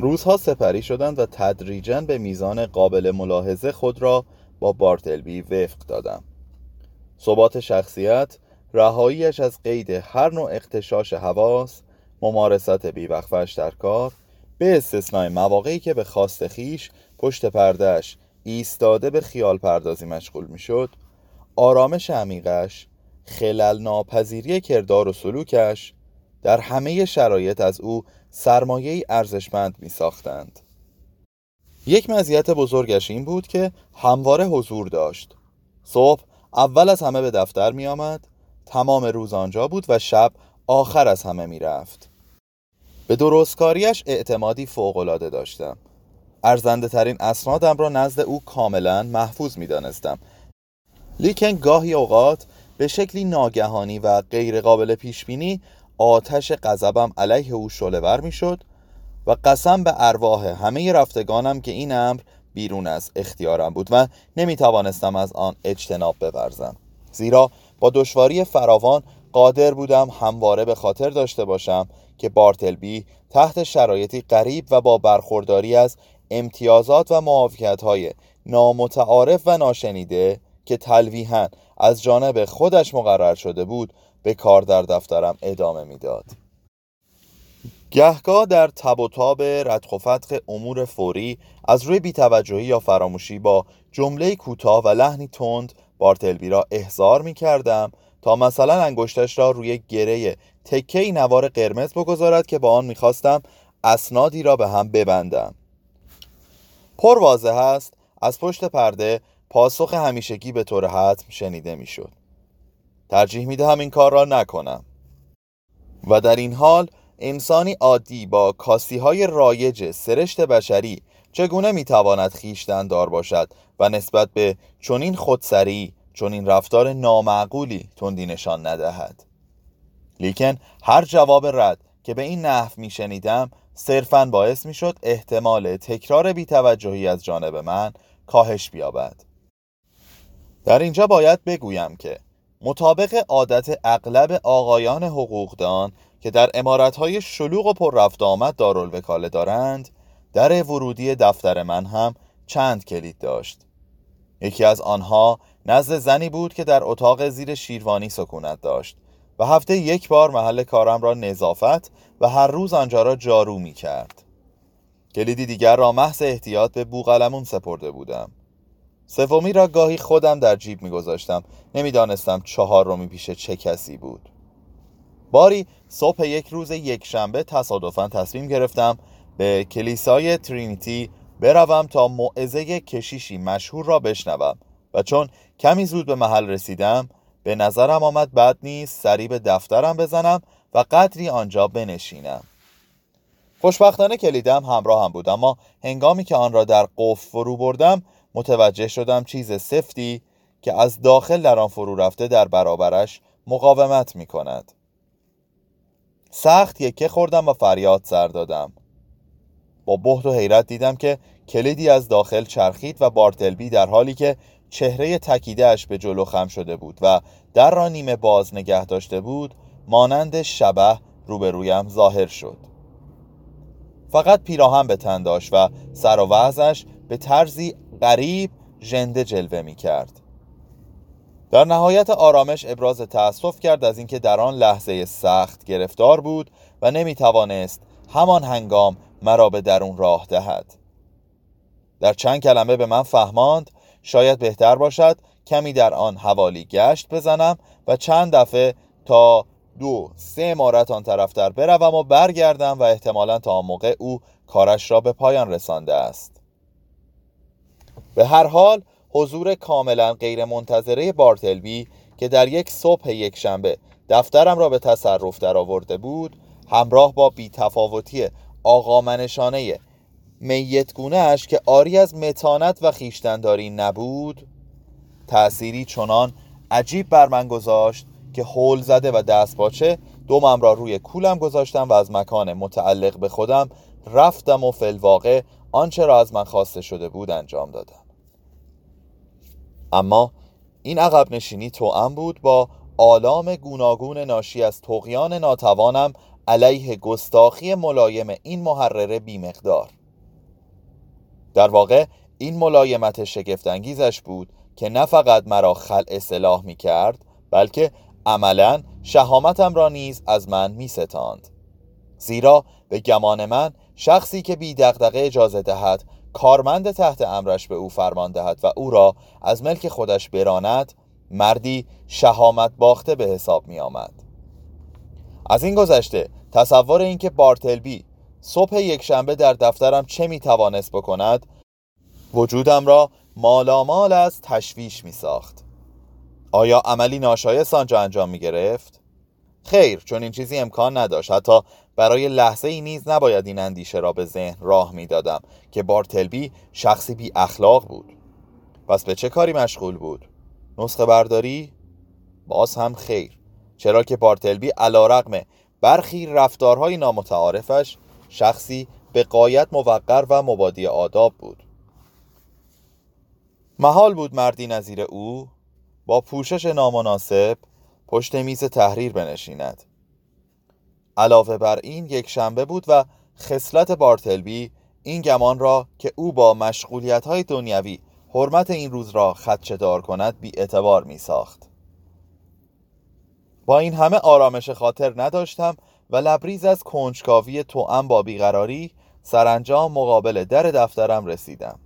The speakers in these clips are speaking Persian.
روزها سپری شدند و تدریجا به میزان قابل ملاحظه خود را با بارتلبی وفق دادم ثبات شخصیت رهاییش از قید هر نوع اختشاش حواس ممارست بیوقفش در کار به استثنای مواقعی که به خواست خیش پشت پردهش ایستاده به خیال پردازی مشغول می‌شد آرامش عمیقش خلل ناپذیری کردار و سلوکش در همه شرایط از او سرمایه ارزشمند می ساختند. یک مزیت بزرگش این بود که همواره حضور داشت. صبح اول از همه به دفتر می آمد تمام روز آنجا بود و شب آخر از همه می رفت به درستکاریش اعتمادی فوقالعاده داشتم. ارزنده ترین اسنادم را نزد او کاملا محفوظ می دانستم لیکن گاهی اوقات به شکلی ناگهانی و غیرقابل پیش بینی آتش غضبم علیه او شعله‌ور می‌شد و قسم به ارواح همه رفتگانم که این امر بیرون از اختیارم بود و نمی توانستم از آن اجتناب بورزم. زیرا با دشواری فراوان قادر بودم همواره به خاطر داشته باشم که بارتلبی تحت شرایطی غریب و با برخورداری از امتیازات و معافیت های نامتعارف و ناشنیده که تلویحا از جانب خودش مقرر شده بود به کار در دفترم ادامه می‌داد. گهگاه در تب و تاب ردخ و فتخ امور فوری از روی بیتوجهی یا فراموشی با جمله کوتاه و لحنی تند بارتلبی را احضار می کردم تا مثلا انگشتش را روی گره تکه نوار قرمز بگذارد که با آن می‌خواستم اسنادی را به هم ببندم پر واضح است از پشت پرده پاسخ همیشگی به طور حتم شنیده می‌شد ترجیح می دهم این کار را نکنم. و در این حال انسانی عادی با کاستی های رایج سرشت بشری چگونه می‌تواند خیشتن دار باشد و نسبت به چنین خودسری چنین رفتار نامعقولی تندی نشان ندهد؟ لیکن هر جواب رد که به این نحو میشنیدم صرفا باعث می‌شد احتمال تکرار بیتوجهی از جانب من کاهش بیابد. در اینجا باید بگویم که مطابق عادت اغلب آقایان حقوقدان که در امارتهای شلوغ و پر رفت آمد دارالوکاله دارند در ورودی دفتر من هم چند کلید داشت. یکی از آنها نزد زنی بود که در اتاق زیر شیروانی سکونت داشت و هفته یک بار محل کارم را نظافت و هر روز آنجا را جارو می کرد کلیدی دیگر را محض احتیاط به بوغلمون سپرده بودم. سومی را گاهی خودم در جیب میگذاشتم. نمی‌دانستم چهار رومی پیش چه کسی بود. باری صبح یک روز یک شنبه تصادفا تصمیم گرفتم به کلیسای ترینیتی بروم تا موعظه کشیشی مشهور را بشنوم و چون کمی زود به محل رسیدم به نظرم آمد بد نیست سری به دفترم بزنم و قدری آنجا بنشینم. خوشبختانه کلیدم همراه هم بود اما هنگامی که آن را در قفل فرو بردم متوجه شدم چیز سفتی که از داخل در آن فرو رفته در برابرش مقاومت می کند. سخت یکه خوردم و فریاد سر دادم. با بحت و حیرت دیدم که کلیدی از داخل چرخید و بارتلبی در حالی که چهره تکیدهش به جلو خم شده بود و در را نیمه باز نگه داشته بود مانند شبه روبرویم ظاهر شد. فقط پیراهن به تن و سر و وضعش به طرزی غریب ژنده جلوه می کرد در نهایت آرامش ابراز تأسف کرد از اینکه در آن لحظه سخت گرفتار بود و نمی توانست همان هنگام مرا به درون راه دهد. در چند کلمه به من فهماند شاید بهتر باشد کمی در آن حوالی گشت بزنم و چند دفعه تا دو سه امارت آن طرفتر بروم و برگردم و احتمالا تا آن موقع او کارش را به پایان رسانده است. به هر حال حضور کاملا غیر منتظره بارتلبی که در یک صبح یک شنبه دفترم را به تصرف در آورده بود همراه با بیتفاوتی آقا منشانه میتگونه اش که آری از متانت و خیشتنداری نبود تأثیری چنان عجیب بر من گذاشت که حول زده و دست باچه دومم را روی کولم گذاشتم و از مکان متعلق به خودم رفتم و فلواقع آنچه را از من خواسته شده بود انجام دادم. اما این عقب نشینی توأم بود با آلام گوناگون ناشی از تقیان ناتوانم علیه گستاخی ملایم این محرره بیمقدار. در واقع این ملایمت شگفتانگیزش بود که نه فقط مرا خل اصلاح می کرد بلکه عملا شهامتم را نیز از من می ستاند زیرا به گمان من شخصی که بی دغدغه اجازه دهد کارمند تحت امرش به او فرمان دهد و او را از ملک خودش براند مردی شهامت باخته به حساب می آمد. از این گذشته تصور اینکه بارتلبی صبح یک شنبه در دفترم چه می توانست بکند وجودم را مالامال از تشویش می ساخت آیا عملی ناشایست آنجا انجام می گرفت؟ خیر چون این چیزی امکان نداشت حتی برای لحظه ای نیز نباید این اندیشه را به ذهن راه می دادم که بارتلبی شخصی بی اخلاق بود پس به چه کاری مشغول بود؟ نسخه برداری؟ باز هم خیر چرا که بارتلبی علا رقم برخی رفتارهای نامتعارفش شخصی به قایت موقر و مبادی آداب بود محال بود مردی نظیر او با پوشش نامناسب پشت میز تحریر بنشیند. علاوه بر این یک شنبه بود و خصلت بارتلبی این گمان را که او با مشغولیت های دنیوی حرمت این روز را خدشه دار کند بی اعتبار می ساخت با این همه آرامش خاطر نداشتم و لبریز از کنجکاوی توأم با بیقراری سرانجام مقابل در دفترم رسیدم.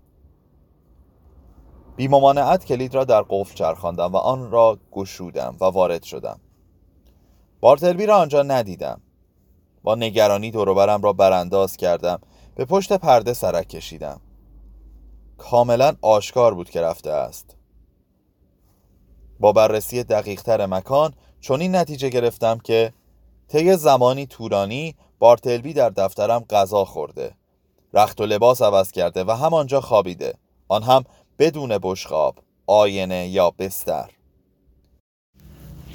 بی ممانعت کلید را در قفل چرخاندم و آن را گشودم و وارد شدم. بارتلبی را آنجا ندیدم. با نگرانی دوروبرم را برانداز کردم. به پشت پرده سرک کشیدم. کاملا آشکار بود که رفته است. با بررسی دقیقتر مکان چنین نتیجه گرفتم که طی زمانی طولانی بارتلبی در دفترم غذا خورده. رخت و لباس عوض کرده و همانجا خوابیده. آن هم بدون بشخاب آینه یا بستر.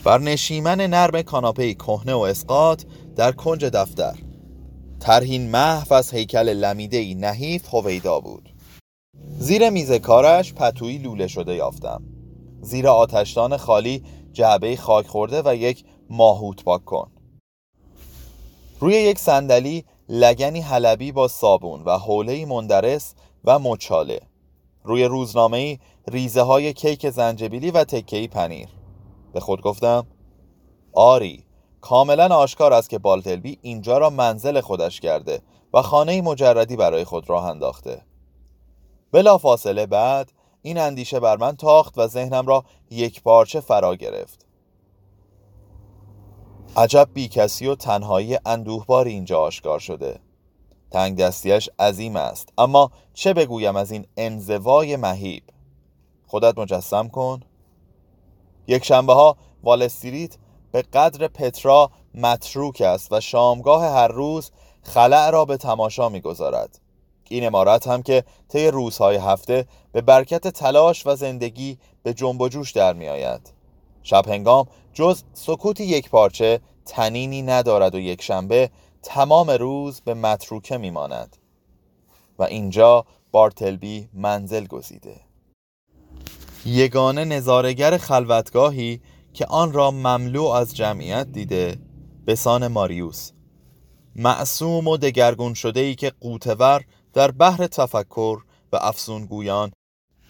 بر نشیمن نرم کاناپه کهنه و اسقاط در کنج دفتر. ترهین محو از هیکل لمیده نحیف هویدا بود. زیر میز کارش پتویی لوله شده یافتم. زیر آتشدان خالی جعبه خاک خورده و یک ماهوت پاک کن. روی یک صندلی لگنی حلبی با صابون و حوله مندرس و مچاله. روی روزنامه ریزه های کیک زنجبیلی و تکهی پنیر. به خود گفتم آری کاملا آشکار است که بالتلبی اینجا را منزل خودش کرده و خانه مجردی برای خود راه انداخته. بلا فاصله بعد این اندیشه بر من تاخت و ذهنم را یک پارچه فرا گرفت. عجب بیکسی و تنهایی اندوهبار اینجا آشکار شده. تنگ دستیش عظیم است. اما چه بگویم از این انزوای مهیب؟ خودت مجسم کن. یک شنبه ها والستریت به قدر پترا متروک است و شامگاه هر روز خلع را به تماشا می‌گذارد. این امارت هم که طی روزهای هفته به برکت تلاش و زندگی به جنب و جوش در می آید شب هنگام جز سکوتی یک پارچه تنینی ندارد و یک شنبه تمام روز به متروکه میماند و اینجا بارتلبی منزل گزیده. یگانه نظارگر خلوتگاهی که آن را مملو از جمعیت دیده بسان ماریوس. معصوم و دگرگون شده ای که قوتور در بحر تفکر و افسونگویان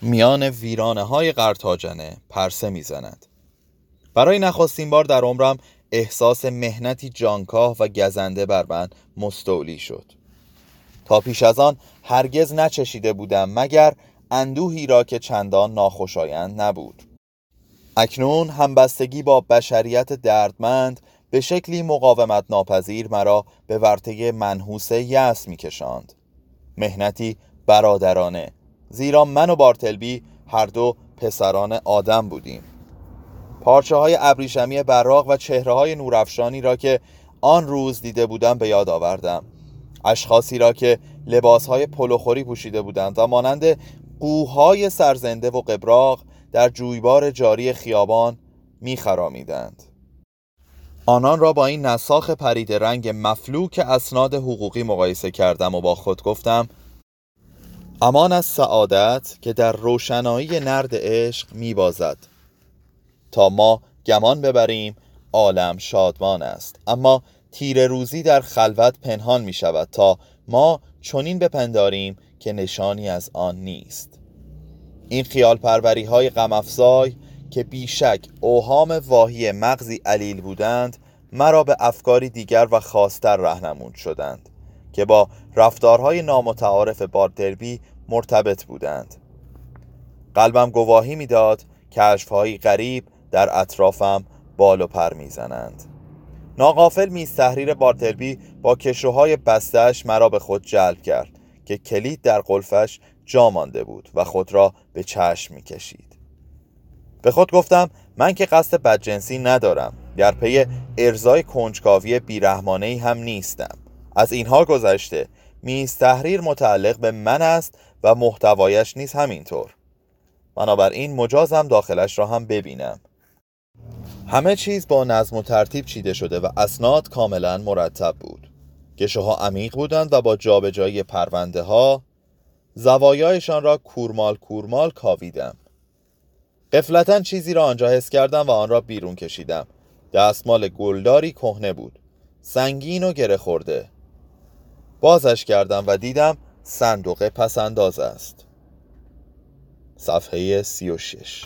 میان ویرانه های قرتاجنه پرسه می‌زند. برای نخستین بار در عمرم احساس مهنتی جانکاه و گزنده بر من مستولی شد. تا پیش از آن هرگز نچشیده بودم مگر اندوهی را که چندان ناخوشایند نبود. اکنون همبستگی با بشریت دردمند به شکلی مقاومت ناپذیر مرا به ورطه منحوس یأس میکشاند. مهنتی برادرانه زیرا من و بارتلبی هر دو پسران آدم بودیم. پارچه های ابریشمی براق و چهره های نورافشانی را که آن روز دیده بودم به یاد آوردم. اشخاصی را که لباس های پلوخوری پوشیده بودند و مانند قوهای سرزنده و قبراق در جویبار جاری خیابان میخرامیدند. آنان را با این نساخ پرید رنگ مفلوک اسناد حقوقی مقایسه کردم و با خود گفتم امان از سعادت که در روشنایی نرد عشق میبازد. تا ما گمان ببریم عالم شادمان است. اما تیر روزی در خلوت پنهان می شود تا ما چنین بپنداریم که نشانی از آن نیست. این خیال پروری های غمافزای که بیشک اوهام واهی مغزی علیل بودند مرا به افکاری دیگر و خاصتر رهنمون شدند که با رفتارهای نامتعارف باردربی مرتبط بودند. قلبم گواهی می‌داد کشفهایی غریب در اطرافم بال و پر می‌زنند. ناقافل میز تحریر بارتلبی با کشوهای بستش مرا به خود جلب کرد که کلید در قلفش جا مانده بود و خود را به چشم می‌کشید. به خود گفتم من که قصد بدجنسی ندارم. در پی ارزای کنجکاوی بیرحمانه هم نیستم. از اینها گذشته میز تحریر متعلق به من است و محتوایش نیز همینطور. بنابراین مجازم داخلش را هم ببینم. همه چیز با نظم و ترتیب چیده شده و اسناد کاملا مرتب بود. گشه ها عمیق بودند و با جابجایی پرونده ها زوایایشان را کورمال کورمال کاویدم. قفلتا چیزی را آنجا حس کردم و آن را بیرون کشیدم. دستمال گلداری کهنه بود. سنگین و گره خورده. بازش کردم و دیدم صندوق پسنداز است. صفحه سی و شش.